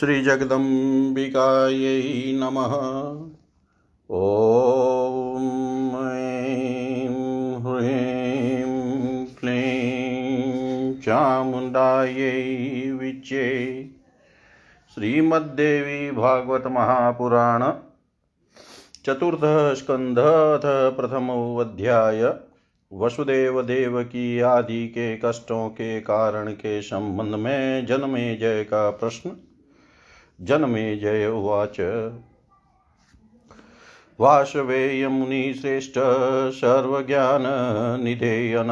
श्रीजगदम्बिकायै नमः। ॐ ऐं ह्रीं क्लीं चामुण्डायै विच्ये श्रीमद्देवी भागवत महापुराण चतुर्थ स्कंधथ प्रथमोऽध्याय वसुदेव देव की आदि के कष्टों के कारण के संबंध में जन्मे जय का प्रश्न। जन्मे जय उवाच। वाशवेयमुनिश्रेष्ठ सर्वज्ञाननिधेयन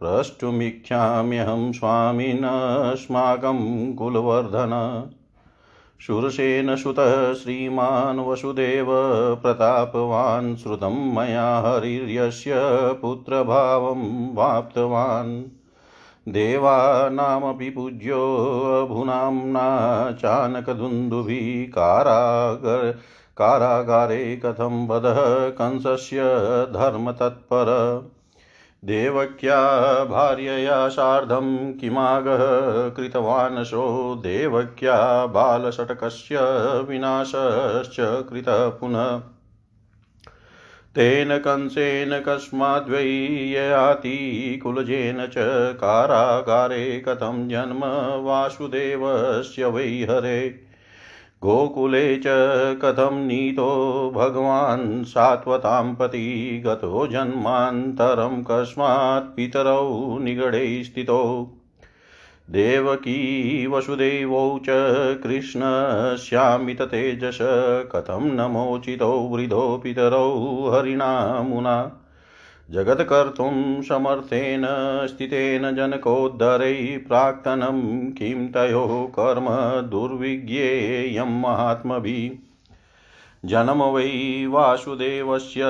प्रष्टुमिच्छाम्यहं स्वामिनस्माकं कुलवर्धन। शूरसेनसुतः श्रीमान् वसुदेव, प्रतापवान्, श्रुतं मया हरिर्यस्य पुत्रभावं वाप्तवान्। देवानामपि पूज्योऽभुनाम्ना चानकदुन्दुभिः कारागर कारागारे कथं वदः कंसस्य धर्मतत्पर? देवक्या भार्यया सार्धं किमागः? कृतवानशो देवक्या बालषटकस्य विनाशश्च कृतः पुनः तेन कंसेन कस्माद्वै कुलजेन च कारागारे कथं जन्म वासुदेवस्य वै हरे गोकुले च कथं नीतो भगवान् सात्वतां पति गतो जन्मान्तरं कस्मात् पितरौ निगडे स्थितौ। देवकी वसुदेवौ च कृष्णस्यामिततेजस कथं नमोचितौ वृधो पितरौ हरिणा मुना जगत्कर्तुं समर्थेन, स्थितेन जनकोद्धरैः प्राक्तनं किं तयोः कर्म दुर्विज्ञेयं महात्मभिः। जन्म वै वासुदेवस्य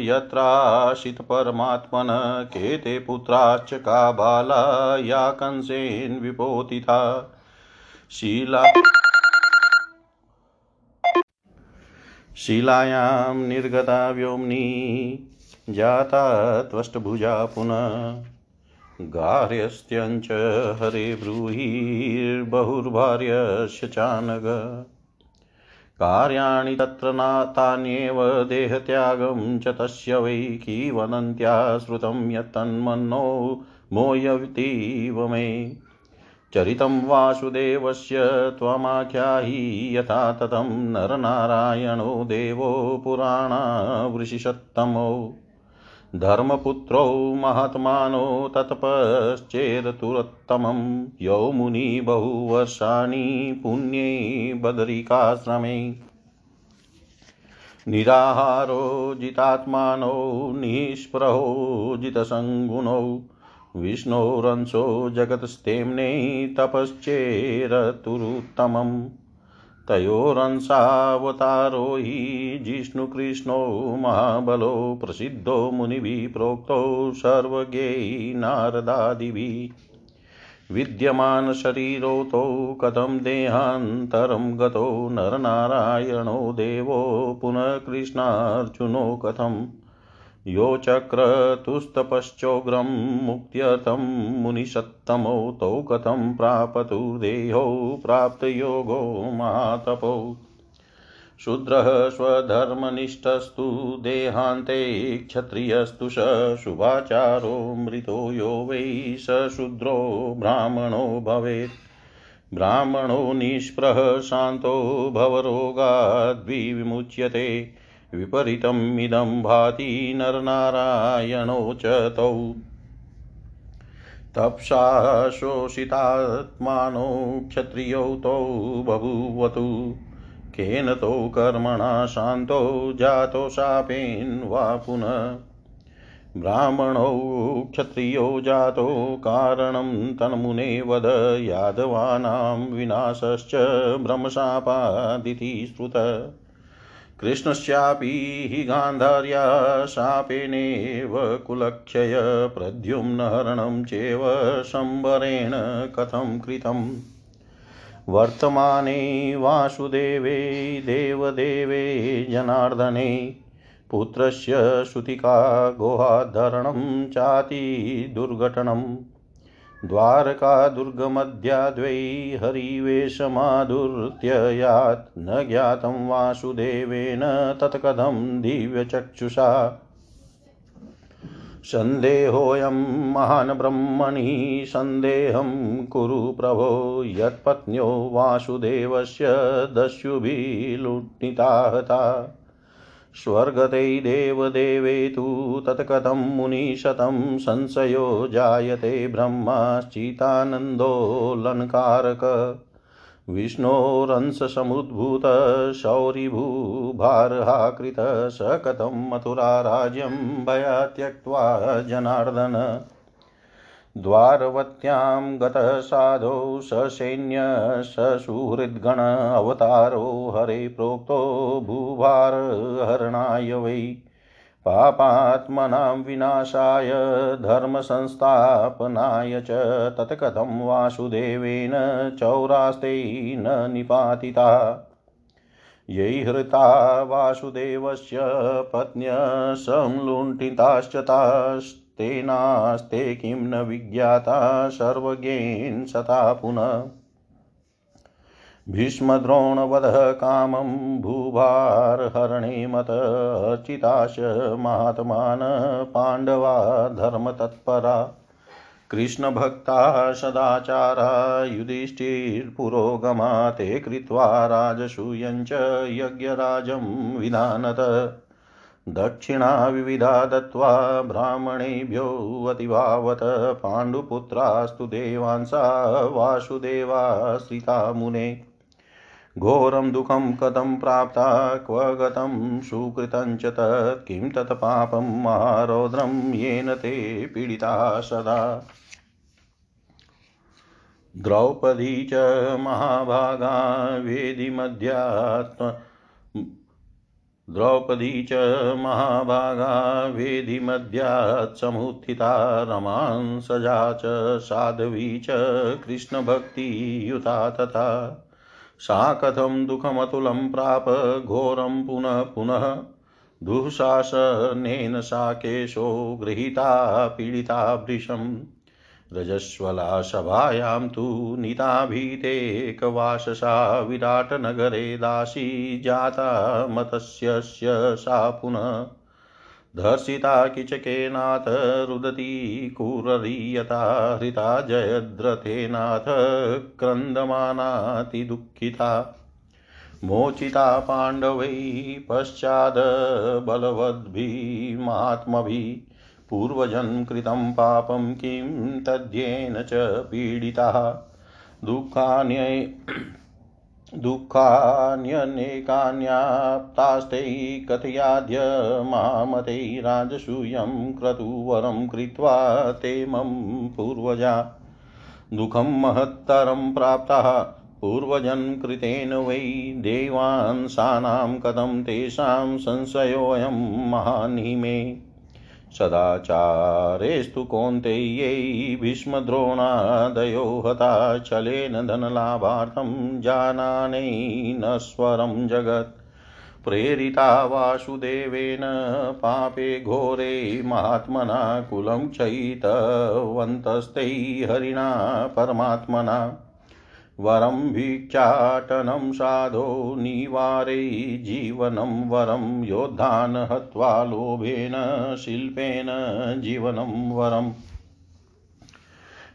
यत्राशितपरमात्मन के ते पुत्राश्च का बाला या कंसेन विपोतिता शीला शिलायां निर्गता व्योम्नी, जाता त्वष्टभुजा पुनः। गार्हस्थ्यञ्च हरे ब्रूहिर्बहुर्भार्यस्य चानग। कार्याणि तत्र तान्येव देहत्यागं च तस्य वै कीवनन्त्या श्रुतं यत्तन्मन्नो मोयतीव मे। चरितं वासुदेवस्य त्वमाख्याहि यथा ततं नरनारायणो देवो पुराणावृषिषत्तमो। धर्मपुत्रौ महात्मानो तत्पश्चेदतुरोत्तमं। यौ मुनि बहुवर्षाणि पुण्ये बदरिकाश्रमे। निराहारो जितात्मानो निःस्पृहो जितसङ्गुणौ विष्णोरंशो जगतस्तेम्ने तपश्चेरतुरुत्तमम्। तयोरंशावतारो हि जिष्णुकृष्णो महाबलो प्रसिद्धो मुनिभिः प्रोक्तो सर्वज्ञै नारदादिभिः। विद्यमानशरीरोतौ कथं देहान्तरं गतो नरनारायणो देवो पुनः कृष्णार्जुनो कथम्? यो चक्रतुस्तपश्चोग्रं मुक्त्यर्थं मुनिषत्तमौ तौ कथं प्रापतु देहो प्राप्तयोगो महातपौ। शूद्रः स्वधर्मनिष्ठस्तु देहान्ते क्षत्रियस्तु स शुभाचारो मृतो यो वै स शूद्रो ब्राह्मणो भवेत्। ब्राह्मणो निष्प्रः शान्तो भवरोगाद्विमुच्यते विपरीतम् इदं भाति नरनारायणौ च तौ। तप्सा शोषितात्मानो क्षत्रियौ तौ बभूवतु। केन तौ कर्मणा शान्तौ जातो शापेन वा पुनः। ब्राह्मणौ क्षत्रियो जातो कारणं तन्मुने वद यादवानां विनाशश्च ब्रह्मशापादिति श्रुतः। कृष्णस्यापि हि गान्धार्या शापेनेव कुलक्षय प्रद्युम्नहरणं चेव शम्बरेण कथं कृतम्। वर्तमाने वासुदेवे, देवदेवे, जनार्दने, पुत्रस्य श्रुतिका गोहाधरणं चाति दुर्घटनं द्वारकादुर्गमध्याद्वै हरिवेशमाधुर्त्ययात् न ज्ञातं वासुदेवेन तत्कथं दिव्यचक्षुषा। सन्देहोऽयं महान् ब्रह्मणि सन्देहं कुरु प्रभो, यत्पत्न्यो वासुदेवस्य दस्युभिलुण्ठिता हता स्वर्गते देवदेवे तु तत्कथं मुनिशतं संशयो जायते ब्रह्माश्चितानन्दोलङ्कारक विष्णोरंशसमुद्भूतशौरिभूभारहाकृत स कथं मथुराराज्यं भया त्यक्त्वा जनार्दन। द्वारवत्यां गतः साधौ ससैन्य ससुहृद्गण अवतारो हरे प्रोक्तो भूभारहरणाय वै। पापात्मनां विनाशाय धर्मसंस्थापनाय च तत्कथं वासुदेवेन चौरास्ते न निपातिता। यैहृता वासुदेवस्य पत्न्य संलुण्ठिताश्च तास् तेनास्ते किं न विज्ञाता सर्वज्ञेन सता पुनः। भीष्मद्रोणवधः कामं भूभारहरणे मत अर्चिताश महात्मान पाण्डवा धर्मतत्परा। कृष्णभक्ता सदाचारा युधिष्ठिर्पुरोगमा ते कृत्वा राजसूयञ्च यज्ञराजं विधानत। दक्षिणा विविधा दत्त्वा ब्राह्मणेभ्योऽतिभावत पाण्डुपुत्रास्तु देवांसा वासुदेवाश्रिता मुने। घोरं दुःखं कथं प्राप्ता, क्व गतं सुकृतं च तत्, किं तत् पापं महारौद्रं येन ते पीडिता सदा। द्रौपदी च महाभागा, वेदिमध्यात्म द्रौपदी च महाभागा वेदिमध्यात्समुत्थिता, रमांसजा च, साध्वी च, कृष्णभक्तियुता तथा सा कथं दुःखमतुलं प्राप घोरं पुनः पुनः दुःशासनेन सा केशो गृहीता पीडिता भृशम् रजस्वला सभायां तु नीताभीतेकवाससा विराटनगरे दासी जाता मत्स्यस्य सा पुनः। धर्षिता किचकेनाथ, रुदती कुररीयता, हृता जयद्रथेनाथ, क्रन्दमानातिदुःखिता। मोचिता पाण्डवै पश्चाद्बलवद्भिमात्मभिः पूर्वजन् कृतं पापं किं तद्येन च पीडिताः। दुःखान्यै दुःखान्यनेकान्याप्तास्ते कथयाद्य मामते राजसूयं क्रतुवरं कृत्वा ते मम पूर्वजा। दुःखं महत्तरं प्राप्तः। पूर्वजन् वै देवांसानां कथं तेषां संशयोऽयं महानिमे सदाचारेस्तु कौन्तेयै भीष्मद्रोणादयो हता चलेन धनलाभार्थं जानानै नश्वरं जगत्। प्रेरिता वासुदेवेन पापे घोरे महात्मना कुलं चयितवन्तस्ते हरिणा परमात्मना। वरं भिक्षाटनं साधो निवारे जीवनं वरं योद्धान् हत्वा लोभेन शिल्पेन जीवनं वरम्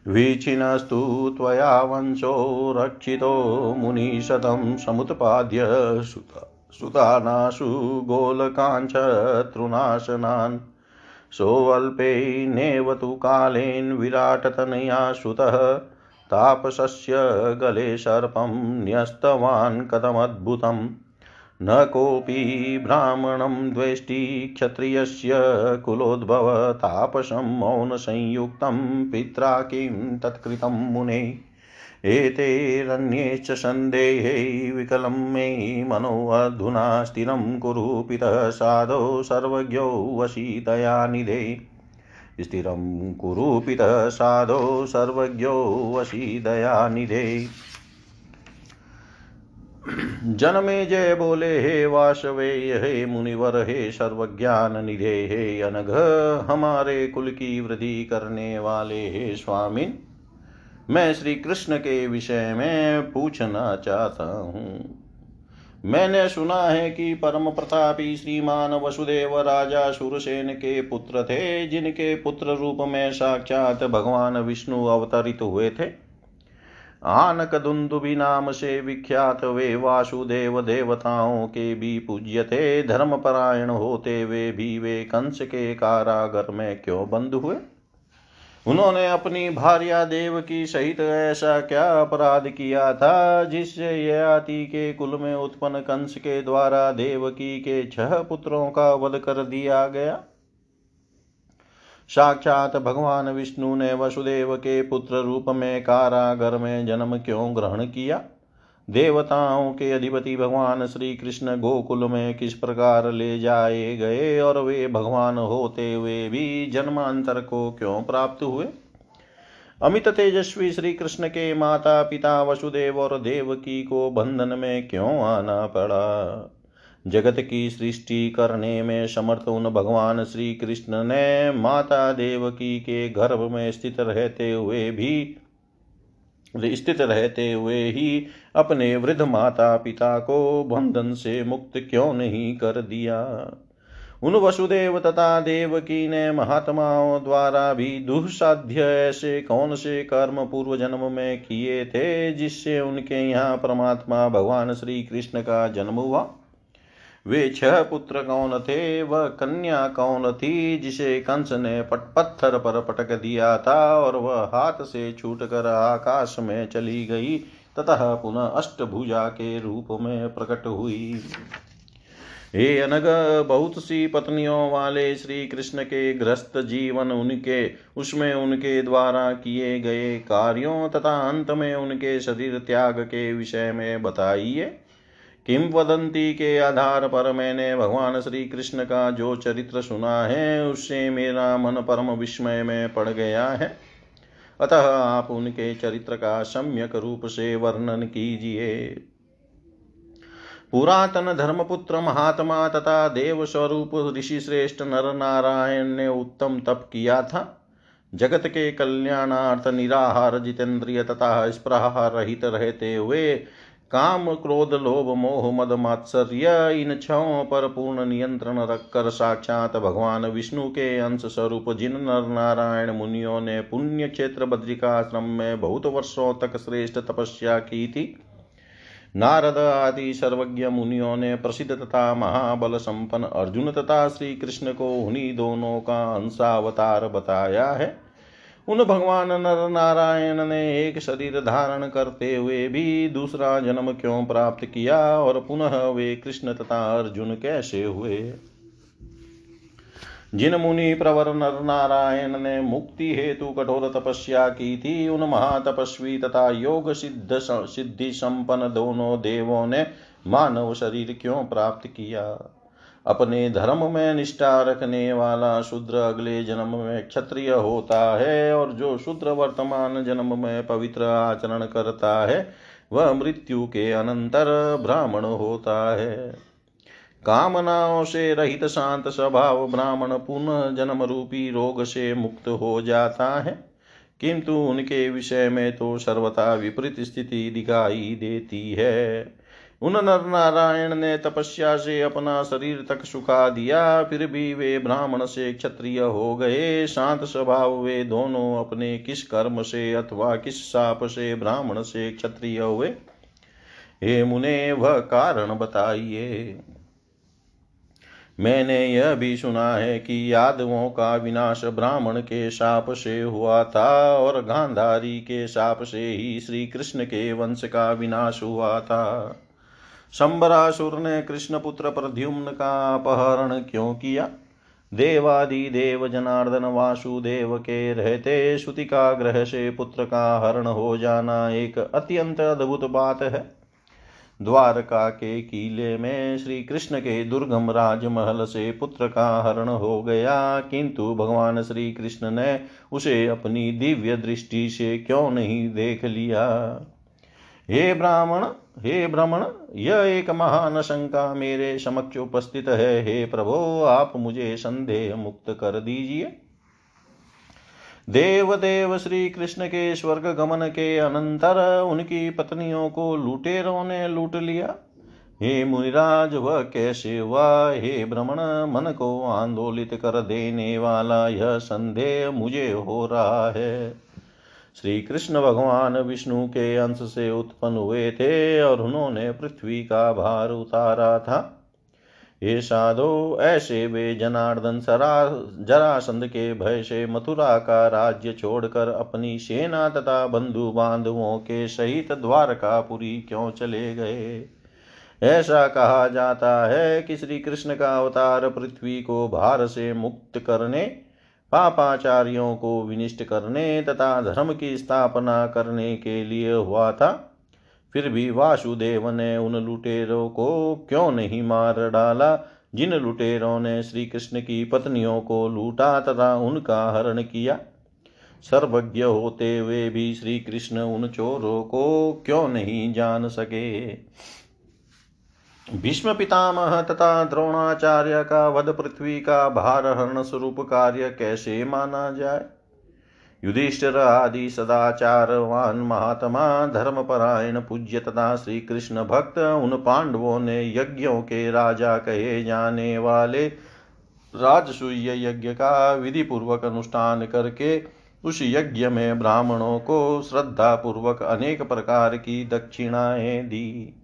वीचिनस्तु त्वया वंशो रक्षितो मुनिशतं समुत्पाद्य सुता सुतानाशु गोलकाञ्च तृणाशनान्। सोऽल्पेनेव तु कालेन विराटतनया सुतः तापसस्य गले सर्पं न्यस्तवान् कथमद्भुतम् न कोऽपि ब्राह्मणं द्वेष्टि क्षत्रियस्य कुलोद्भव तापसं मौनसंयुक्तं पित्रा किं तत्कृतं मुने। एतेरन्ये च सन्देहे विकलं मे मनोऽधुना स्थिरं कुरु पितः साधौ सर्वज्ञो वशीतया निधे स्थिरं कुरु पितः साधो सर्वज्ञो वशी दयानिधे। जनमे जय बोले, हे वासवे हे मुनिवर, हे सर्वज्ञान निधे हे अनघ, हमारे कुल की वृद्धि करने वाले, हे स्वामी, मैं श्री कृष्ण के विषय में पूछना चाहता हूँ। मैंने सुना है कि परम प्रतापी श्रीमान वसुदेव राजा सुरसेन के पुत्र थे, जिनके पुत्र रूप में साक्षात भगवान विष्णु अवतरित हुए थे। आनक दुंदुबी नाम से विख्यात वे वासुदेव देवताओं के भी पूज्य थे। धर्मपरायण होते वे भी वे कंस के कारागर में क्यों बंद हुए? उन्होंने अपनी भार्या देव की सहित ऐसा क्या अपराध किया था, जिससे ययाति के कुल में उत्पन्न कंस के द्वारा देवकी के छह पुत्रों का वध कर दिया गया? साक्षात भगवान विष्णु ने वसुदेव के पुत्र रूप में कारागर में जन्म क्यों ग्रहण किया? देवताओं के अधिपति भगवान श्री कृष्ण गोकुल में किस प्रकार ले जाए गए और वे भगवान होते हुए भी जन्मांतर को क्यों प्राप्त हुए? अमित तेजस्वी श्री कृष्ण के माता पिता वसुदेव और देवकी को बंधन में क्यों आना पड़ा? जगत की सृष्टि करने में समर्थ उन भगवान श्री कृष्ण ने माता देवकी के गर्भ में स्थित रहते हुए भी स्थित रहते हुए ही अपने वृद्ध माता पिता को बंधन से मुक्त क्यों नहीं कर दिया? उन वसुदेव तथा देवकी ने महात्माओं द्वारा भी दुस्साध्य ऐसे कौन से कर्म पूर्व जन्म में किए थे जिससे उनके यहाँ परमात्मा भगवान श्री कृष्ण का जन्म हुआ? वे छह पुत्र कौन थे? वह कन्या कौन थी, जिसे कंस ने पट पत्थर पर पटक दिया था और वह हाथ से छूटकर आकाश में चली गई, ततः पुनः अष्टभुजा के रूप में प्रकट हुई। हे अनग, बहुत सी पत्नियों वाले श्री कृष्ण के ग्रस्त जीवन उनके, उसमें उनके द्वारा किए गए कार्यों तथा अंत में उनके शरीर त्याग के विषय में बताइए। किंवदंती के आधार पर मैंने भगवान श्री कृष्ण का जो चरित्र सुना है, उससे मेरा मन परम विस्मय में पड़ गया है। अतः आप उनके चरित्र का सम्यक रूप से वर्णन कीजिए। पुरातन धर्मपुत्र महात्मा तथा देव स्वरूप ऋषि श्रेष्ठ नर नारायण ने उत्तम तप किया था। जगत के कल्याणार्थ निराहार जितेंद्रिय तथा स्प्रहा रहित रहते हुए काम, क्रोध, लोभ, मोह, मद, मात्सर्य, इन छओं पर पूर्ण नियंत्रण रखकर साक्षात भगवान विष्णु के अंश स्वरूप जिन नर नारायण मुनियों ने पुण्य क्षेत्र बद्रिकाश्रम में बहुत वर्षों तक श्रेष्ठ तपस्या की थी, नारद आदि सर्वज्ञ मुनियों ने प्रसिद्ध तथा महाबल संपन्न अर्जुन तथा श्री कृष्ण को उन्हीं दोनों का अंशावतार बताया है। उन भगवान नर नारायण ने एक शरीर धारण करते हुए भी दूसरा जन्म क्यों प्राप्त किया और पुनः वे कृष्ण तथा अर्जुन कैसे हुए? जिन मुनि प्रवर नर नारायण ने मुक्ति हेतु कठोर तपस्या की थी, उन महातपस्वी तथा योग सिद्ध सिद्धि संपन्न दोनों देवों ने मानव शरीर क्यों प्राप्त किया? अपने धर्म में निष्ठा रखने वाला शूद्र अगले जन्म में क्षत्रिय होता है और जो शूद्र वर्तमान जन्म में पवित्र आचरण करता है, वह मृत्यु के अनंतर ब्राह्मण होता है। कामनाओं से रहित शांत स्वभाव ब्राह्मण पुनः जन्म रूपी रोग से मुक्त हो जाता है। किंतु उनके विषय में तो सर्वथा विपरीत स्थिति दिखाई देती है। उन नर नारायण ने तपस्या से अपना शरीर तक सुखा दिया, फिर भी वे ब्राह्मण से क्षत्रिय हो गए। शांत स्वभाव वे दोनों अपने किस कर्म से अथवा किस साप से ब्राह्मण से क्षत्रिय हुए? हे मुने, वह कारण बताइए। मैंने यह भी सुना है कि यादवों का विनाश ब्राह्मण के शाप से हुआ था और गांधारी के शाप से ही श्री कृष्ण के वंश का विनाश हुआ था। शंबरासुर ने कृष्णपुत्र प्रद्युम्न का अपहरण क्यों किया? देवादि देव जनार्दन वासुदेव के रहते श्रुतिका ग्रह से पुत्र का हरण हो जाना एक अत्यंत अद्भुत बात है। द्वारका के किले में श्री कृष्ण के दुर्गम राजमहल से पुत्र का हरण हो गया, किंतु भगवान श्री कृष्ण ने उसे अपनी दिव्य दृष्टि से क्यों नहीं देख लिया? हे ब्राह्मण, हे भ्रमण यह एक महान शंका मेरे समक्ष उपस्थित है। हे प्रभो, आप मुझे संदेह मुक्त कर दीजिए। देव देव श्री कृष्ण के स्वर्ग गमन के अनंतर उनकी पत्नियों को लुटेरों ने लूट लिया। हे मुनिराज, वह कैसे हुआ? हे भ्रमण मन को आंदोलित कर देने वाला यह संदेह मुझे हो रहा है। श्री कृष्ण भगवान विष्णु के अंश से उत्पन्न हुए थे और उन्होंने पृथ्वी का भार उतारा था। ये साधो ऐसे वे जनार्दन सरा, जरासंध के भय से मथुरा का राज्य छोड़कर अपनी सेना तथा बंधु बांधवों के सहित द्वारकापुरी क्यों चले गए? ऐसा कहा जाता है कि श्री कृष्ण का अवतार पृथ्वी को भार से मुक्त करने पापाचार्यों को विनिष्ट करने तथा धर्म की स्थापना करने के लिए हुआ था। फिर भी वासुदेव ने उन लुटेरों को क्यों नहीं मार डाला? जिन लुटेरों ने श्री कृष्ण की पत्नियों को लूटा तथा उनका हरण किया? सर्वज्ञ होते हुए भी श्री कृष्ण उन चोरों को क्यों नहीं जान सके? भीष्म पितामह तथा द्रोणाचार्य का वध पृथ्वी का भार हरण स्वरूप कार्य कैसे माना जाए? युधिष्ठिर आदि सदाचारवान महात्मा धर्मपरायण पूज्य तथा श्री कृष्ण भक्त, उन पांडवों ने यज्ञों के राजा कहे जाने वाले राजसूय यज्ञ का विधि पूर्वक अनुष्ठान करके उस यज्ञ में ब्राह्मणों को श्रद्धा पूर्वक अनेक प्रकार की दक्षिणाएँ दी।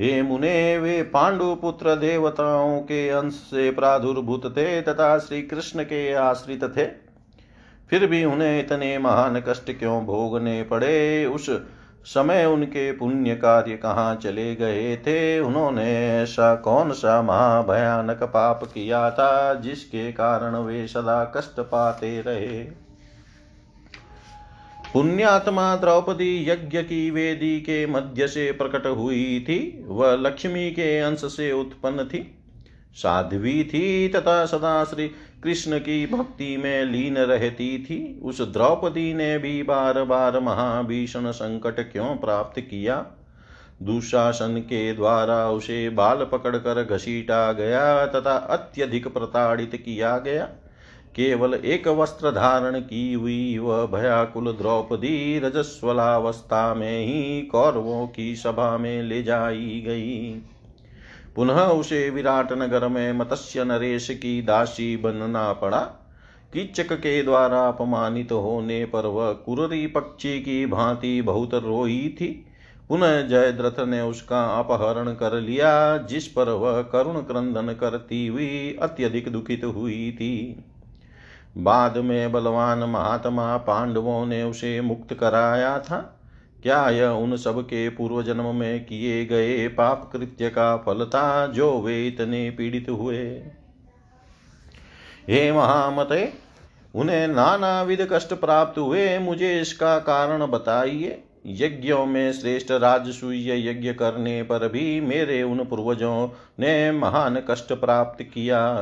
हे मुने, वे पांडु पुत्र देवताओं के अंश से प्रादुर्भूत थे तथा श्री कृष्ण के आश्रित थे। फिर भी उन्हें इतने महान कष्ट क्यों भोगने पड़े? उस समय उनके पुण्य कार्य कहाँ चले गए थे? उन्होंने ऐसा कौन सा महाभयानक पाप किया था जिसके कारण वे सदा कष्ट पाते रहे? पुण्यात्मा द्रौपदी यज्ञ की वेदी के मध्य से प्रकट हुई थी। वह लक्ष्मी के अंश से उत्पन्न थी। साध्वी थी तथा सदा श्री कृष्ण की भक्ति में लीन रहती थी। उस द्रौपदी ने भी बार बार महाभीषण संकट क्यों प्राप्त किया? दुशासन के द्वारा उसे बाल पकड़कर घसीटा गया तथा अत्यधिक प्रताड़ित किया गया। केवल एक वस्त्र धारण की हुई, वह भयाकुल द्रौपदी रजस्वलावस्था में ही कौरवों की सभा में ले जाई गई। पुनः उसे विराट नगर में मत्स्य नरेश की दासी बनना पड़ा। कीचक के द्वारा अपमानित होने पर वह कुररी पक्षी की भांति बहुत रोई थी। पुनः जयद्रथ ने उसका अपहरण कर लिया, जिस पर वह करुण क्रंदन करती हुई अत्यधिक दुखित हुई थी। बाद में बलवान महात्मा पांडवों ने उसे मुक्त कराया था। क्या यह उन सब के पूर्व जन्म में किए गए पाप कृत्य का फल था जो वे इतने पीड़ित हुए? हे महामते, उन्हें नाना विध कष्ट प्राप्त हुए। मुझे इसका कारण बताइए। यज्ञों में श्रेष्ठ राजसूय यज्ञ करने पर भी मेरे उन पूर्वजों ने महान कष्ट प्राप्त किया।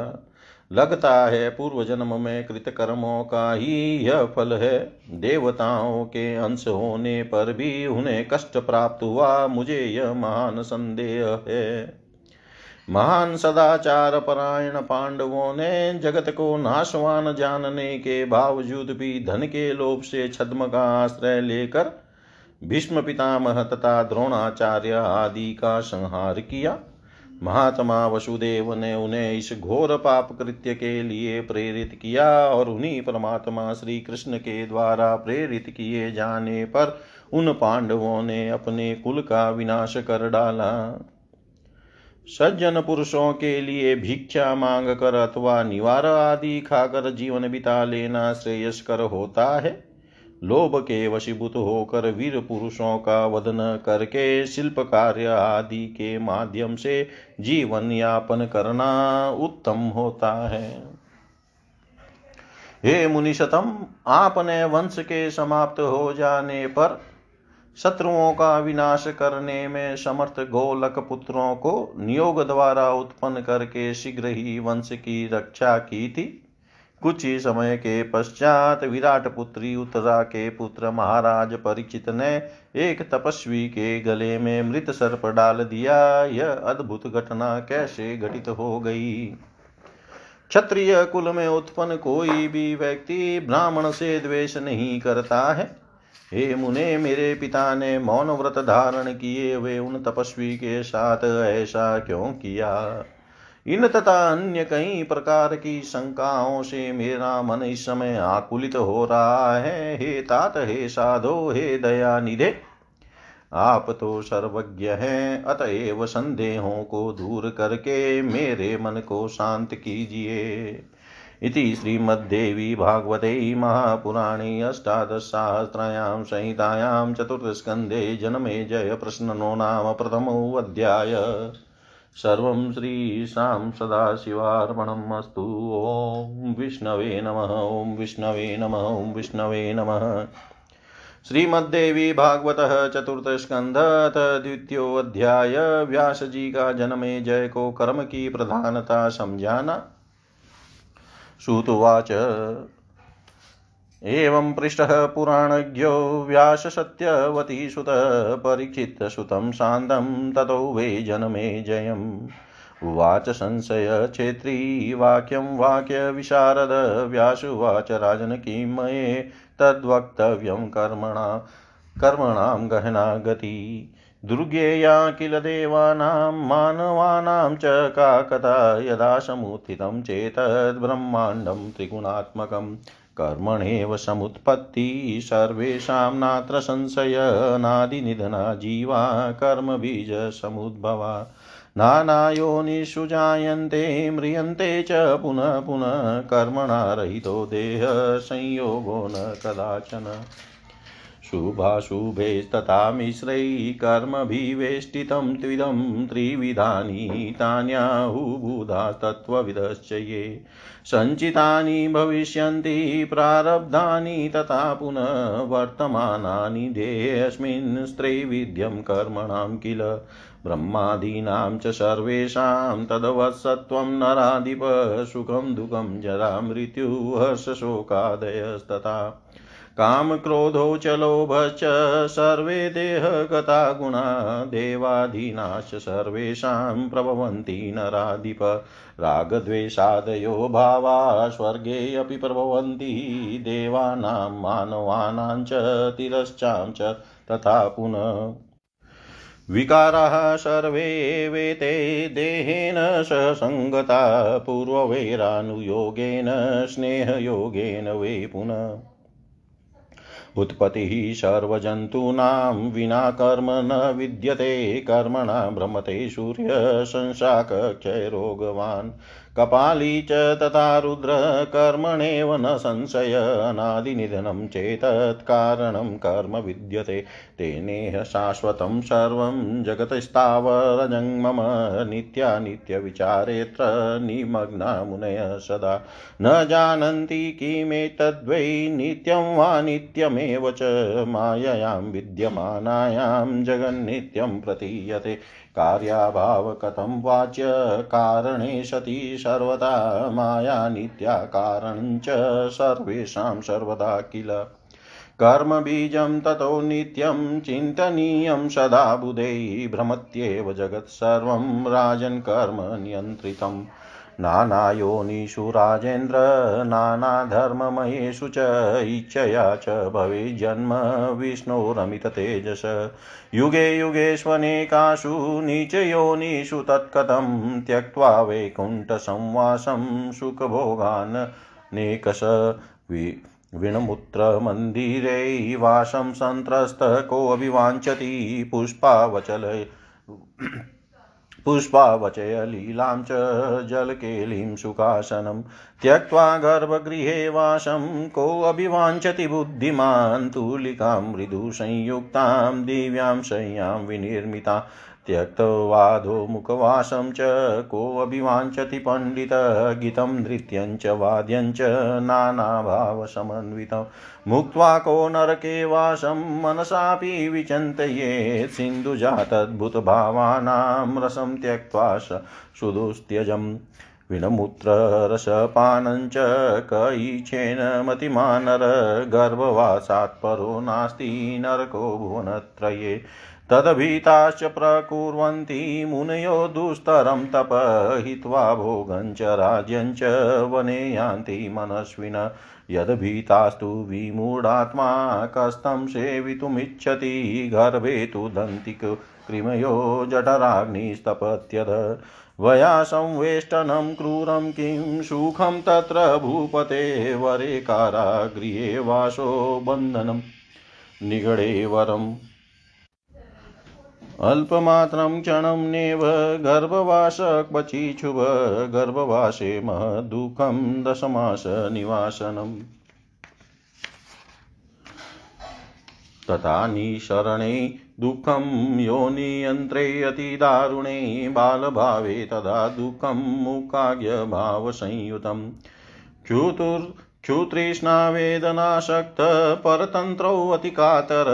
लगता है पूर्व जन्म में कृत कर्मों का ही यह फल है। देवताओं के अंश होने पर भी उन्हें कष्ट प्राप्त हुआ। मुझे यह महान संदेह है। महान सदाचार परायण पांडवों ने जगत को नाशवान जानने के बावजूद भी धन के लोभ से छद्म का आश्रय लेकर भीष्म पितामह तथा द्रोणाचार्य आदि का संहार किया। महात्मा वसुदेव ने उन्हें इस घोर पाप कृत्य के लिए प्रेरित किया और उन्हीं परमात्मा श्री कृष्ण के द्वारा प्रेरित किए जाने पर उन पांडवों ने अपने कुल का विनाश कर डाला। सज्जन पुरुषों के लिए भिक्षा मांग कर अथवा निवार आदि खाकर जीवन बिता लेना श्रेयस्कर होता है। लोभ के वशीभूत होकर वीर पुरुषों का वदन करके शिल्प कार्य आदि के माध्यम से जीवन यापन करना उत्तम होता है। हे मुनिशतम, आपने वंश के समाप्त हो जाने पर शत्रुओं का विनाश करने में समर्थ गोलक पुत्रों को नियोग द्वारा उत्पन्न करके शीघ्र ही वंश की रक्षा की थी। कुछ ही समय के पश्चात विराट पुत्री उत्तरा के पुत्र महाराज परीक्षित ने एक तपस्वी के गले में मृत सर्प डाल दिया। यह अद्भुत घटना कैसे घटित हो गई? क्षत्रिय कुल में उत्पन्न कोई भी व्यक्ति ब्राह्मण से द्वेष नहीं करता है। हे मुने, मेरे पिता ने मौन व्रत धारण किए वे उन तपस्वी के साथ ऐसा क्यों किया? इन तथा अन्य कई प्रकार की शंकाओं से मेरा मन इस समय आकुलित हो रहा है। हे तात, हे साधो, हे दया निधे आप तो सर्वज्ञ हैं, अतएव संदेहों को दूर करके मेरे मन को शांत कीजिए। इति श्रीमद्देवी भागवते महापुराणे अष्टादशसाहस्रायां संहितायां चतुर्थस्कन्धे जन्मे जय प्रश्ननो नाम प्रथमोऽध्याय सर्वं श्रीशां सदाशिवार्पणम् ॐ विष्णवे नमः, ॐ विष्णवे नमः, ॐ विष्णवे नमः। श्रीमद्देवी भागवत चतुर्थ स्कंध द्वितीयोध्याय व्यास जी का जन्मे जय को कर्म की प्रधानता समझाना। श्रुतुवाच। एवं पृष्टः पुराणज्ञो व्याससत्यवती सुत परीक्षितसुतं शान्तं ततो वै जनमे जयम्। उवाच संशयक्षेत्री वाक्यं वाक्यविशारद व्यासुवाच राजन किं मये तद्वक्तव्यं कर्मणा कर्मणां गहना गति। दुर्गेया किल देवानां मानवानां च का कथा यदा समुत्थितं चेतद्ब्रह्माण्डं त्रिगुणात्मकं कर्मणेव समुत्पत्ति, सर्वेषां नात्र संशय, नादिनिधना, जीवा कर्मबीजसमुद्भवा नानायोनिषु जायन्ते, म्रियन्ते च पुनः पुनः कर्मणा रहितो देहसंयोगो न कदाचन। शुभाशुभेस्तथा मिश्रैः कर्मभिवेष्टितं त्विदं त्रिविधानि तान्याहुबुधास्तत्त्वविदश्च ये सञ्चितानि भविष्यन्ति, प्रारब्धानि तथा पुनः वर्तमानानि देहेऽस्मिन् स्त्रैविध्यं कर्मणां किल? ब्रह्मादीनां च सर्वेषां तद्वत्सत्त्वं नराधिप सुखं दुःखं जरा मृत्युहर्षशोकादयस्तथा। कामक्रोधौ च लोभश्च सर्वे देहगता गुणा देवादीनाश्च सर्वेषां प्रभवन्ति नराधिप, रागद्वेषादयो भावा, स्वर्गे अपि प्रभवन्ति, देवानां मानवानां च, तिरश्चां च, तथा पुनः। विकाराः सर्वे वेते, देहेन ससङ्गता पूर्ववैरानुयोगेन, स्नेहयोगेन वै पुनः। उत्पत्तिः सर्वजन्तूनां विना कर्म न विद्यते कर्मणा भ्रमते सूर्यशंशाकक्षयरोगवान्। कपाली च तथा रुद्रकर्मणेव न संशय अनादिनिधनं चेतत्कारणं कर्म विद्यते। तेनेह शाश्वतं सर्वं जगतस्तावरजङ्मम नित्यानित्यविचारेऽत्र निमग्ना मुनयः सदा। न जानन्ति किमेतद्वै नित्यं वा नित्यमेव च माययां विद्यमानायां जगन्नित्यं प्रतीयते। कार्याभाव कथं वाच्य कारणे सति सर्वदा माया नित्या कारणं च सर्वेषां सर्वदा किल। कर्मबीजं ततो नित्यं चिन्तनीयं सदा बुधैः भ्रमत्येव जगत् सर्वं राजन् कर्म नियन्त्रितम्। नानायोनिषु राजेन्द्र, नानाधर्ममयेषु च इच्छया च भवेज्जन्म विष्णोरमिततेजस युगे युगेष्वनेकासु नीचयोनिषु तत्कथं त्यक्त्वा वैकुण्ठसंवासं सुखभोगान् नेकश विणमुत्रमन्दिरे वासं सन्त्रस्तः कोऽभिवाञ्छति पुष्पावचल लीलां च जलकेलीं सुखासनं। त्यक्त्वा गर्भगृहे वासं, कोऽभिवाञ्छति बुद्धिमान् तुलिकां, मृदुसंयुक्तां दिव्यां शय्यां विनिर्मिता। त्यक्तवादो मुखवासं च कोऽभिवाञ्छति पण्डितगीतं नृत्यं च वाद्यं च नानाभावसमन्वितं। मुक्त्वा को नरके वासं मनसापि विचिन्तयेत् सिन्धुजातद्भुतभावानां रसं त्यक्त्वा सुदुस्त्यजम्। विनमूत्ररसपानं च कयिछेन मतिमानर गर्भवासात् नास्ति नरको भुवनत्रये। तद्भीताश्च प्रकुर्वन्ति मुनयो दुस्तरं तप हित्वा भोगं च राज्यं च वने यान्ति मनस्विन। यद्भीतास्तु विमूढात्मा कस्तं सेवितुमिच्छति, गर्भे तु दन्ति कृमयो जठराग्निस्तपत्यद वया संवेष्टनं क्रूरं किं सुखं तत्र भूपते, वरे कारागृहे वासो बन्धनं। निगडे वरम् अल्पमात्रं क्षणं नेव गर्भवासक्वचिक्षुभ गर्भवासे महदुःखं दशमासनिवासनम् तथा निशरणे दुःखं योनियन्त्रे अतिदारुणे बालभावे तदा दुःखं मुखाग्यभावसंयुतं च्युतुर् क्षुतृष्णावेदनाशक्त परतन्त्रौ अतिकातर,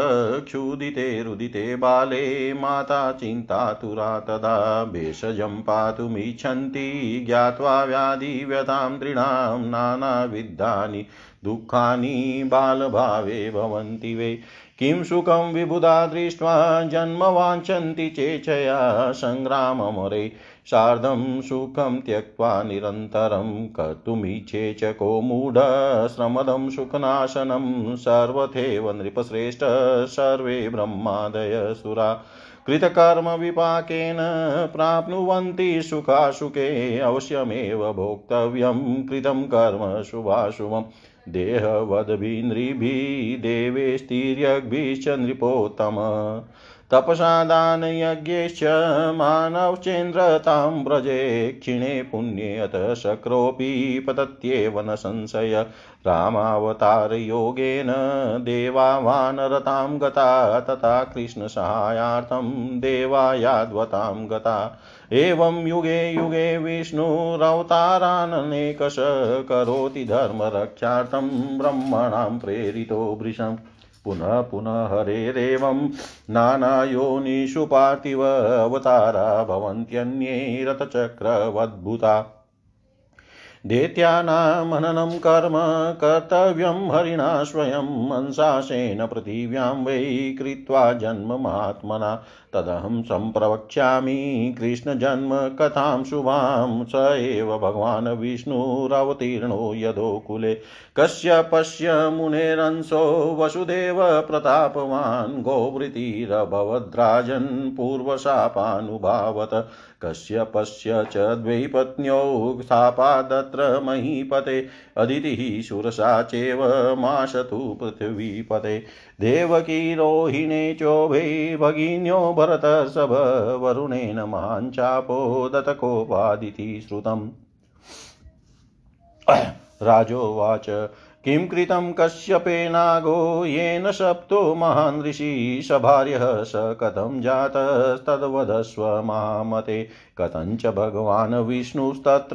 क्षुदिते रुदिते बाले, माता चिन्तातुरा तदा, भेषजं पातुमिच्छन्ति, ज्ञात्वा व्याधिव्यतां तृणां नानाविधानि दुःखानि बालभावे भवन्ति वै। किं सुखं विबुधा दृष्ट्वा जन्म वाञ्छन्ति चेच्छया सङ्ग्राममरे सार्धं सुखं त्यक्त्वा निरन्तरं कर्तुमीच्छे च को मूढश्रमदं सुखनाशनं सर्वथैव नृपश्रेष्ठ सर्वे ब्रह्मादय सुरा कृतकर्मविपाकेन प्राप्नुवन्ति सुखासुखे अवश्यमेव भोक्तव्यं कृतं कर्म शुभाशुभम् देहवद्भिनृभिः देवेस्तिर्यग्भिश्च नृपोत्तम। तपसा दानयज्ञेश्च मानवचेन्द्रतां व्रजे क्षिणे पुण्ये अत शक्रोऽपि पतत्येव न संशय। रामावतारयोगेन देवावानरतां गता तथा कृष्णसहायार्थं देवायाद्वतां गता। एवं युगे युगे विष्णुरवताराननेकश करोति धर्मरक्षार्थं ब्रह्मणां प्रेरितो वृषम् पुनः पुनः हरेरेवं नानायोनिषु पार्थिव अवतारा भवन्त्यन्ये रथचक्रवद्भुता। दैत्यानामननं कर्म कर्तव्यं हरिणा स्वयं मनसासेन पृथिव्यां वै कृत्वा जन्ममात्मना तदहं सम्प्रवक्ष्यामि। कृष्णजन्म कथां शुभां स एव भगवान् विष्णुरवतीर्णो यदोकुले कश्यपश्य मुनेरंसो वसुदेव प्रतापवान् गोवृतिरभवद्राजन् पूर्वशापानुभावत। कश्यपश्य च द्वै पत्न्यौ शापादत्र महीपते। अदितिः सुरसा चैव माशतु पृथिवीपते। देवकी रोहिणे चोभे भगिन्यो भरतसभ वरुणेन महाञ्चापो दतकोपादिति श्रुतम्। राजोवाच, किं कृतं कश्यपेनागो येन सप्तो महान् ऋषि सभार्यः स कथं जातस्तद्वदस्व मामते। कथञ्च भगवान् विष्णुस्तत्र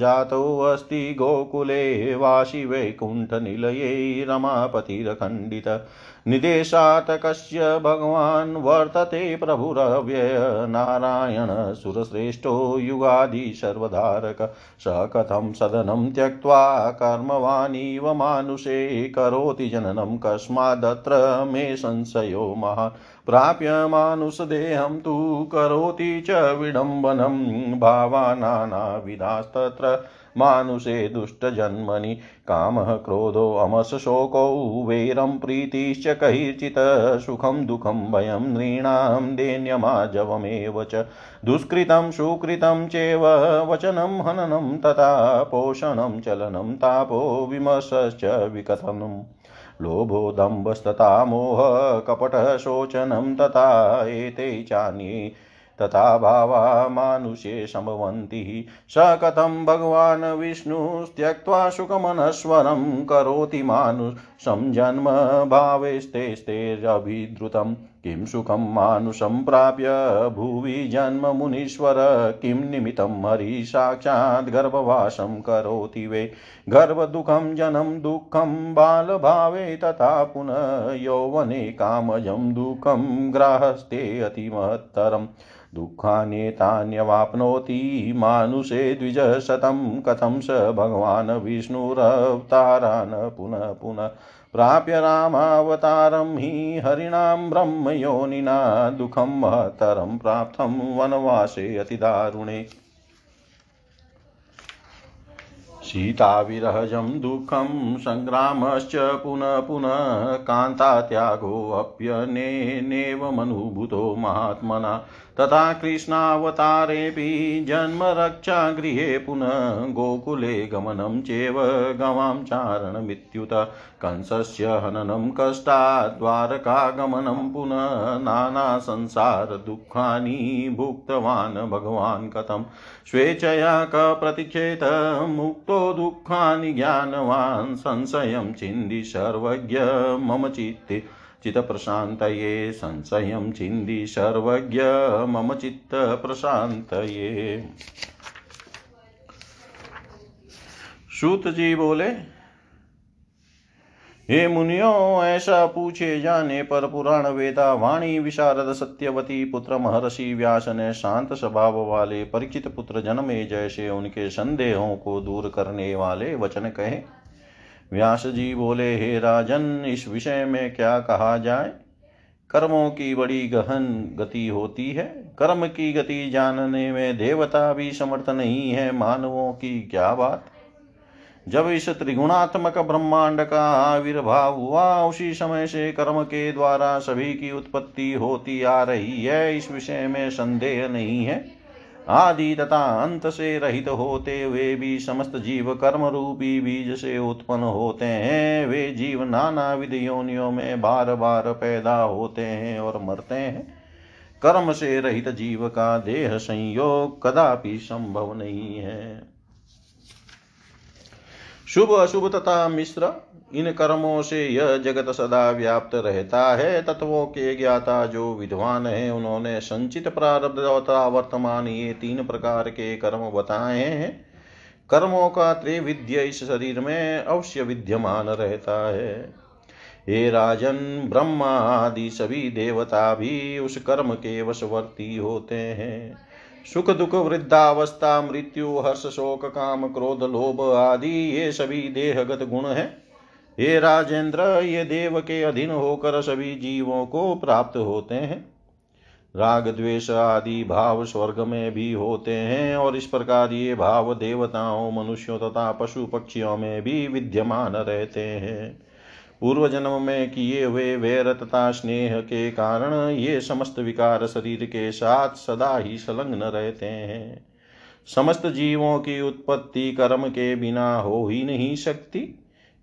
जातोऽस्ति गोकुले वासि वैकुण्ठनिलये रमापतिरखण्डित। निदेशात् कस्य भगवान् वर्तते प्रभुरव्यय। नारायण सुरश्रेष्ठो युगादि सर्वधारक। स कथं सदनं त्यक्त्वा कर्मवानिव मानुषे करोति जननं। कस्मादत्र मे संशयो महान्। प्राप्य मानुषदेहं तु करोति च विडम्बनं। भावानानाविधास्तत्र मानुषे दुष्टजन्मनि कामः क्रोधोऽमशोकौ वैरं प्रीतिश्च कैर्चित् सुखं दुःखं भयं नृणां दैन्यमाजवमेव च। दुष्कृतं सुकृतं चैव वचनं हननं तथा पोषणं चलनं तापो विमर्शश्च विकथनम्। लोभो दम्भस्तथा मोह कपटशोचनं तथा एते चान्ये तथा भावा मानुषे सम्भवन्ति स कथं भगवान् विष्णुस्त्यक्त्वा सुखमनश्वरं करोति मानुषं जन्म भावेस्तेस्तेरभिद्रुतं किं सुखं मानुषं प्राप्य भुवि जन्म मुनीश्वर, किं निमित्तं हरि साक्षात् गर्भवासं करोति वे। गर्भदुःखं जनं दुःखं, बालभावे तथा पुनः यौवने कामजं दुःखं ग्राहस्ते अतिमहत्तरम्। दुःखान्येतान्यवाप्नोति मानुषे द्विजशतं। कथं स भगवान् विष्णुरवतारान् पुनः पुनः प्राप्य रामावतारं हि हरिणां ब्रह्मयोनिना दुःखं महतरं प्राप्तं वनवासे अतिदारुणे। सीताविरहजं दुःखं सङ्ग्रामश्च पुनः पुनः कान्तात्यागोऽप्यनेनेवमनुभूतो महात्मना। तथा कृष्णावतारेऽपि जन्मरक्षागृहे पुनः गोकुले गमनं चेव गवां चारणमित्युत। कंसस्य हननं कष्टाद्वारकागमनं पुनः नानासंसारदुःखानि भुक्तवान् भगवान् कथं? स्वेच्छया कप्रतिचेत मुक्तो दुःखानि ज्ञानवान् संशयं चिन्धि सर्वज्ञ मम चित्ते। चित्तप्रशान्तये संशयं चिन्धि सर्वज्ञ, मम चित्तप्रशान्तये। सूत जी बोले, हे मुनियो, ऐसा पूछे जाने पर पुराण वेदा वाणी विशारद सत्यवती पुत्र महर्षि व्यास ने शांत स्वभाव वाले परिचित पुत्र जन्मे जैसे उनके संदेहों को दूर करने वाले वचन कहे। व्यास जी बोले, हे राजन, इस विषय में क्या कहा जाए? कर्मों की बड़ी गहन गति होती है। कर्म की गति जानने में देवता भी समर्थ नहीं है। मानवों की क्या बात? जब इस त्रिगुणात्मक ब्रह्मांड का आविर्भाव हुआ, उसी समय से कर्म के द्वारा सभी की उत्पत्ति होती आ रही है। इस विषय में संदेह नहीं है। आदि तथा अंत से रहित होते हुए भी समस्त जीव कर्म रूपी बीज से उत्पन्न होते हैं। वे जीव नाना विध योनियों में बार बार पैदा होते हैं और मरते हैं। कर्म से रहित जीव का देह संयोग कदापि संभव नहीं है। शुभ अशुभ तथा मिश्र इन कर्मों से यह जगत सदा व्याप्त रहता है, तत्वों के ज्ञाता जो विद्वान है, उन्होंने संचित प्रारब्ध तथा वर्तमान ये तीन प्रकार के कर्म बताए हैं। कर्मों का त्रिविद्य इस शरीर में अवश्य विद्यमान रहता है। हे राजन, ब्रह्मा आदि सभी देवता भी उस कर्म के वशवर्ती होते हैं। सुख दुख वृद्धावस्था, मृत्यु, हर्ष शोक, काम, क्रोध, लोभ आदि ये सभी देहगत गुण हैं। हे राजेंद्र, ये देव के अधीन होकर सभी जीवों को प्राप्त होते हैं। राग, द्वेष आदि भाव स्वर्ग में भी होते हैं और इस प्रकार ये भाव देवताओं, मनुष्यों तथा पशु पक्षियों में भी विद्यमान रहते हैं। पूर्व जन्म में किए हुए वैर तथा स्नेह के कारण ये समस्त विकार शरीर के साथ सदा ही संलग्न रहते हैं। समस्त जीवों की उत्पत्ति कर्म के बिना हो ही नहीं सकती।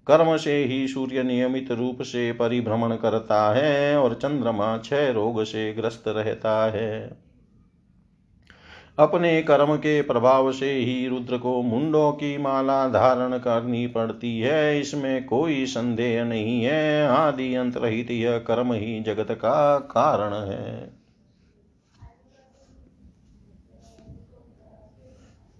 कर्म से ही सूर्य नियमित रूप से परिभ्रमण करता है और चंद्रमा क्षय रोग से ग्रस्त रहता है। अपने कर्म के प्रभाव से ही रुद्र को मुंडों की माला धारण करनी पड़ती है। इसमें कोई संदेह नहीं है। आदि अंत रहित यह कर्म ही जगत का कारण है।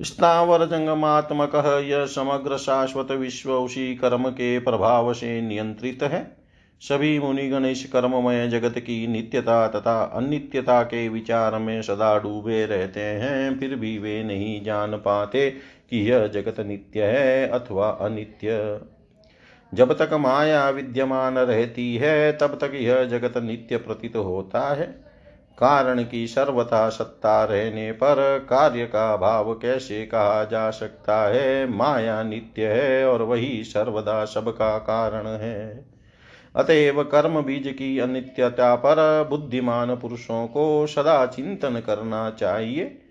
स्थावर जंगमात्मक यह समग्र शाश्वत विश्व उसी कर्म के प्रभाव से नियंत्रित है। सभी मुनिगण इस कर्ममय जगत की नित्यता तथा अनित्यता के विचार में सदा डूबे रहते हैं, फिर भी वे नहीं जान पाते कि यह जगत नित्य है अथवा अनित्य। जब तक माया विद्यमान रहती है, तब तक यह जगत नित्य प्रतीत होता है। कारण की सर्वथा सत्ता रहने पर कार्य का भाव कैसे कहा जा सकता है? माया नित्य है और वही सर्वदा सबका कारण है। अतएव कर्म बीज की अनित्यता पर बुद्धिमान पुरुषों को सदा चिंतन करना चाहिए।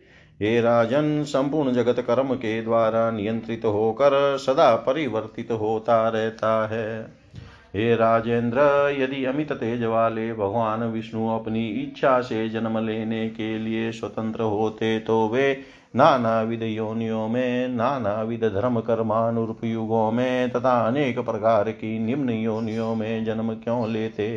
हे राजन, संपूर्ण जगत कर्म के द्वारा नियंत्रित होकर सदा परिवर्तित होता रहता है। हे राजेंद्र, यदि अमित तेज वाले भगवान विष्णु अपनी इच्छा से जन्म लेने के लिए स्वतंत्र होते तो वे नाना विध योनियों में नाना विध धर्म कर्मानुरूप युगों में तथा अनेक प्रकार की निम्न योनियों में जन्म क्यों लेते?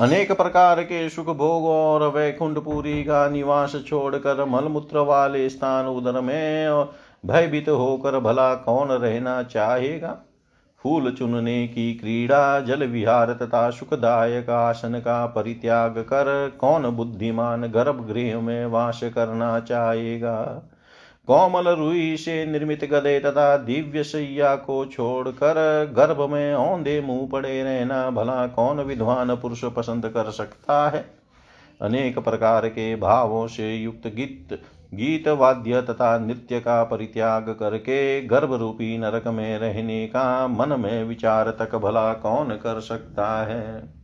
अनेक प्रकार के सुख भोग और वैकुंठपुरी का निवास छोड़कर मलमूत्र वाले स्थान उदर में भयभीत होकर भला कौन रहना चाहेगा? फूल चुनने की क्रीड़ा, जल विहार तथा सुखदायक आसन का परित्याग कर, कौन बुद्धिमान गर्भगृह में वास करना चाहेगा? कोमल रुई से निर्मित गदे तथा दिव्य सैया को छोड़कर गर्भ में औंधे मुँह पड़े रहना, भला कौन विद्वान पुरुष पसंद कर सकता है? अनेक प्रकार के भावों से युक्त गीत गीत वाद्य तथा नृत्य का परित्याग करके गर्भ रूपी नरक में रहने का मन में विचार तक भला कौन कर सकता है?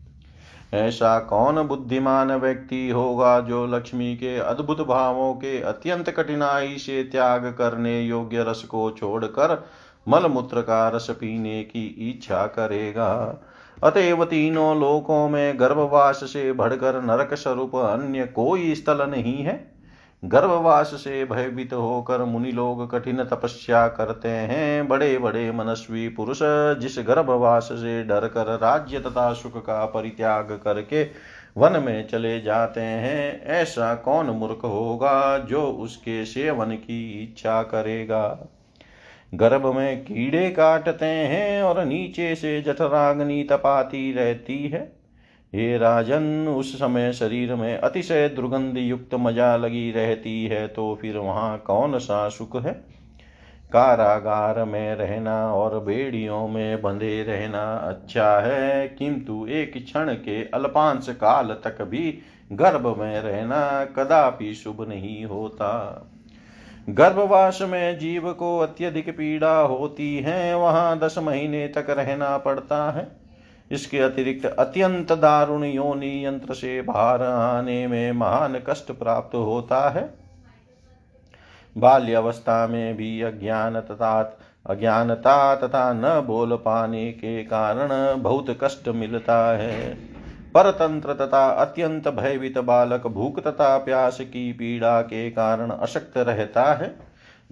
ऐसा कौन बुद्धिमान व्यक्ति होगा जो लक्ष्मी के अद्भुत भावों के अत्यंत कठिनाई से त्याग करने योग्य रस को छोड़कर मलमूत्र का रस पीने की इच्छा करेगा? अतएव तीनों लोकों में गर्भवास से भड़कर नरक स्वरूप अन्य कोई स्थल नहीं है। गर्भवास से भयभीत होकर मुनि लोग कठिन तपस्या करते हैं। बड़े बड़े मनस्वी पुरुष जिस गर्भवास से डर कर राज्य तथा सुख का परित्याग करके वन में चले जाते हैं, ऐसा कौन मूर्ख होगा जो उसके सेवन की इच्छा करेगा? गर्भ में कीड़े काटते हैं और नीचे से जठराग्नि तपाती रहती है। हे राजन, उस समय शरीर में अतिशय दुर्गंध युक्त मज़ा लगी रहती है तो फिर वहाँ कौन सा सुख है? कारागार में रहना और बेड़ियों में बंधे रहना अच्छा है, किंतु एक क्षण के अल्पांश काल तक भी गर्भ में रहना कदापि शुभ नहीं होता। गर्भवास में जीव को अत्यधिक पीड़ा होती है, वहाँ दस महीने तक रहना पड़ता है। इसके अतिरिक्त अत्यंत दारुण योनि यंत्र से बाहर आने में महान कष्ट प्राप्त होता है। बाल्यावस्था में भी अज्ञान तथा अज्ञानता तथा न बोल पाने के कारण बहुत कष्ट मिलता है। परतंत्र तथा अत्यंत भयभीत बालक भूख तथा प्यास की पीड़ा के कारण अशक्त रहता है।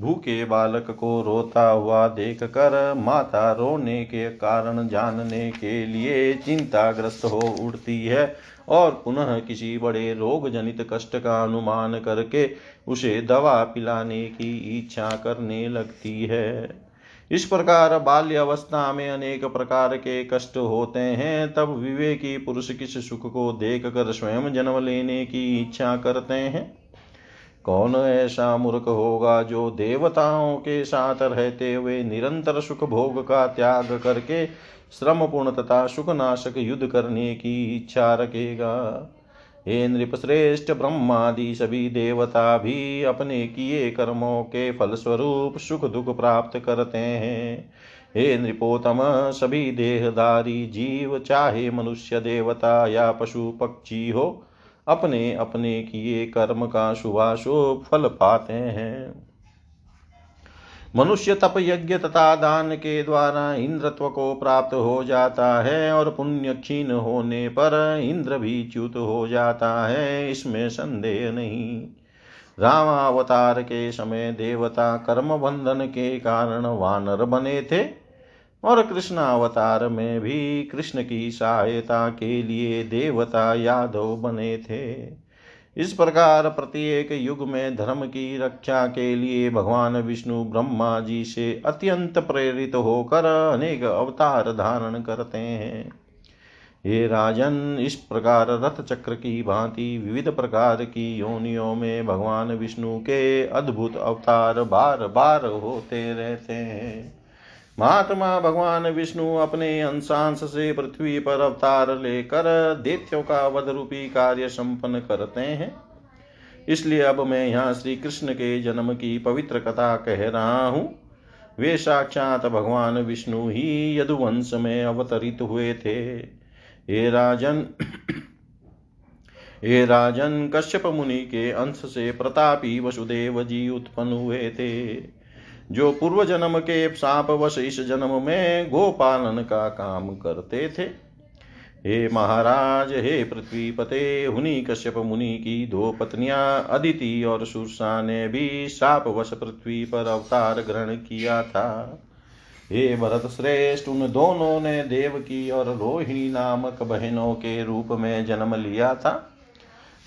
भूखे बालक को रोता हुआ देख कर माता रोने के कारण जानने के लिए चिंताग्रस्त हो उठती है और पुनः किसी बड़े रोग जनित कष्ट का अनुमान करके उसे दवा पिलाने की इच्छा करने लगती है। इस प्रकार बाल्य अवस्था में अनेक प्रकार के कष्ट होते हैं। तब विवेकी पुरुष किस सुख को देख कर स्वयं जन्म लेने की इच्छा करते हैं? कौन ऐसा मूर्ख होगा जो देवताओं के साथ रहते हुए निरंतर सुख भोग का त्याग करके श्रम पूर्ण तथा सुखनाशक युद्ध करने की इच्छा रखेगा? हे नृपश्रेष्ठ ब्रह्मादि सभी देवता भी अपने किए कर्मों के फलस्वरूप सुख दुख प्राप्त करते हैं। हे नृपोतम सभी देहधारी जीव, चाहे मनुष्य, देवता या पशु, पक्षी हो अपने अपने किए कर्म का शुभाशुभ फल पाते हैं। मनुष्य तप यज्ञ तथा दान के द्वारा इंद्रत्व को प्राप्त हो जाता है और पुण्य क्षीण होने पर इंद्र भी च्युत हो जाता है, इसमें संदेह नहीं। रामावतार के समय देवता कर्म बंधन के कारण वानर बने थे और कृष्ण अवतार में भी कृष्ण की सहायता के लिए देवता यादव बने थे। इस प्रकार प्रत्येक युग में धर्म की रक्षा के लिए भगवान विष्णु ब्रह्मा जी से अत्यंत प्रेरित होकर अनेक अवतार धारण करते हैं। हे राजन, इस प्रकार रथ चक्र की भांति विविध प्रकार की योनियों में भगवान विष्णु के अद्भुत अवतार बार बार होते रहते हैं। महात्मा भगवान विष्णु अपने अंशांश से पृथ्वी पर अवतार लेकर दैत्यों का वध रूपी कार्य संपन्न करते हैं। इसलिए अब मैं यहाँ श्री कृष्ण के जन्म की पवित्र कथा कह रहा हूँ। वे साक्षात भगवान विष्णु ही यदुवंश में अवतरित हुए थे। हे राजन हे राजन, कश्यप मुनि के अंश से प्रतापी वसुदेव जी उत्पन्न हुए थे। जो पूर्व जन्म के साप वश इस जन्म में गोपालन का काम करते थे। हे महाराज, हे पृथ्वी पते, हुनी कश्यप मुनि की दो पत्नियाँ, अदिति और सुरसा ने भी साप वश पृथ्वी पर अवतार ग्रहण किया था। हे भरत श्रेष्ठ, उन दोनों ने देवकी और रोहिणी नामक बहनों के रूप में जन्म लिया था।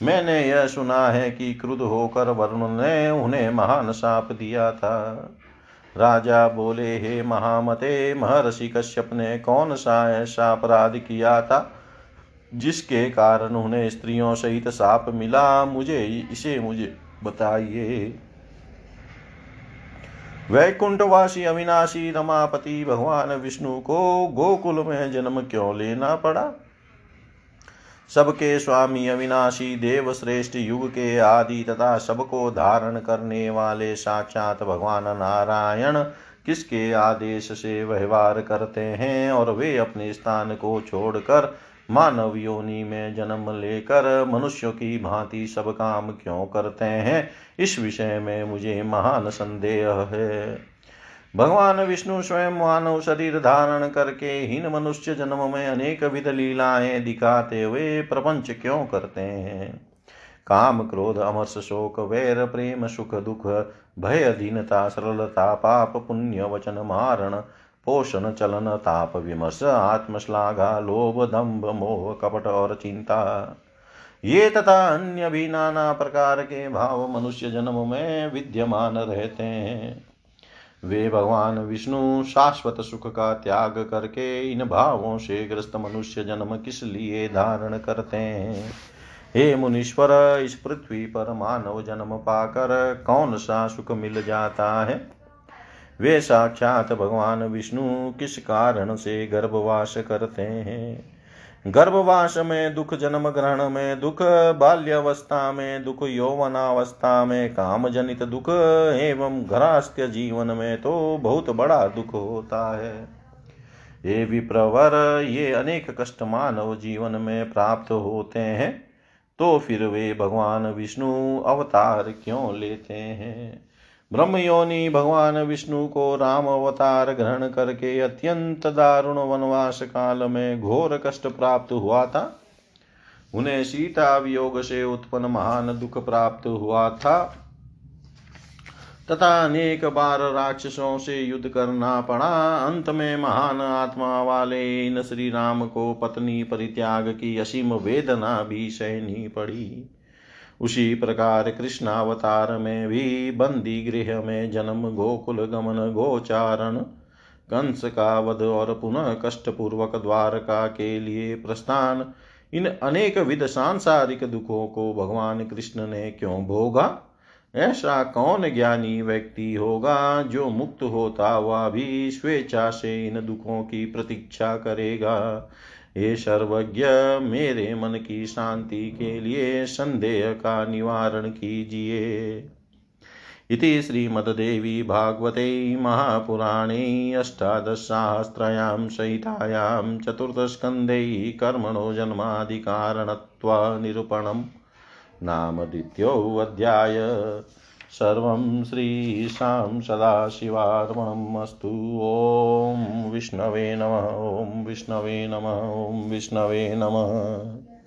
मैंने यह सुना है कि क्रुद्ध होकर वरुण ने उन्हें महान साप दिया था। राजा बोले, हे महामते, महर्षि कश्यप ने कौन सा ऐसा अपराध किया था जिसके कारण उन्हें स्त्रियों सहित साप मिला? मुझे, इसे मुझे बताइए। वैकुंठवासी अविनाशी रमापति भगवान विष्णु को गोकुल में जन्म क्यों लेना पड़ा? सबके स्वामी अविनाशी देव श्रेष्ठ युग के आदि तथा सबको धारण करने वाले साक्षात भगवान नारायण किसके आदेश से व्यवहार करते हैं और वे अपने स्थान को छोड़कर मानव योनि में जन्म लेकर मनुष्यों की भांति सब काम क्यों करते हैं? इस विषय में मुझे महान संदेह है। भगवान विष्णु स्वयं मानव शरीर धारण करके हीन मनुष्य जन्म में अनेक विध लीलाएँ दिखाते हुए प्रपंच क्यों करते हैं? काम क्रोध, अमर्ष शोक, वैर प्रेम, सुख दुख, भय अधीनता, सरलता, पाप पुण्य, वचन मारण, पोषण, चलन, ताप विमर्श, आत्मश्लाघा, लोभ, दम्भ, मोह, कपट और चिंता। ये तथा अन्य भी नाना प्रकार के भाव मनुष्य जन्म में विद्यमान रहते हैं। वे भगवान विष्णु शाश्वत सुख का त्याग करके इन भावों से ग्रस्त मनुष्य जन्म किस लिए धारण करते हैं? हे मुनीश्वर, इस पृथ्वी पर मानव जन्म पाकर कौन सा सुख मिल जाता है? वे साक्षात भगवान विष्णु किस कारण से गर्भवास करते हैं? गर्भवास में, दुख जन्म ग्रहण में, दुख बाल्यावस्था में, दुख यौवनावस्था में काम जनित दुख एवं घरास्त्य जीवन में तो बहुत बड़ा दुख होता है। ये विप्रवर, ये अनेक कष्ट मानव जीवन में प्राप्त होते हैं तो फिर वे भगवान विष्णु अवतार क्यों लेते हैं? ब्रह्मयोनि भगवान विष्णु को राम अवतार ग्रहण करके अत्यंत दारुण वनवास काल में घोर कष्ट प्राप्त हुआ था। उन्हें सीता वियोग से उत्पन्न महान दुख प्राप्त हुआ था। तथा अनेक बार राक्षसों से युद्ध करना पड़ा। अंत में महान आत्मा वाले इन श्री राम को पत्नी परित्याग की असीम वेदना भी सहनी पड़ी। उसी प्रकार कृष्णावतार में भी बंदी गृह में जन्म, गोकुल, गमन, गोचारण, कंस का वध और पुनः कष्ट पूर्वक द्वारका के लिए प्रस्थान। इन अनेक विध सांसारिक दुखों को भगवान कृष्ण ने क्यों भोगा? ऐसा कौन ज्ञानी व्यक्ति होगा जो मुक्त होता हुआ भी स्वेच्छा से इन दुखों की प्रतीक्षा करेगा? हे सर्वज्ञ, मेरे मन की शांति के लिए संदेह का निवारण कीजिए। इति श्रीमद्देवी भागवते महापुराणे अष्टादशसाहस्रयां सहितायां चतुर्थस्कन्धे कर्मणो जन्माधिकारणत्वनिरूपणम् नाम द्वितीयोऽध्याय सर्वं श्रीशां सदाशिवार्पणमस्तु ॐ विष्णवे नमः ॐ विष्णवे नमः ॐ विष्णवे नमः।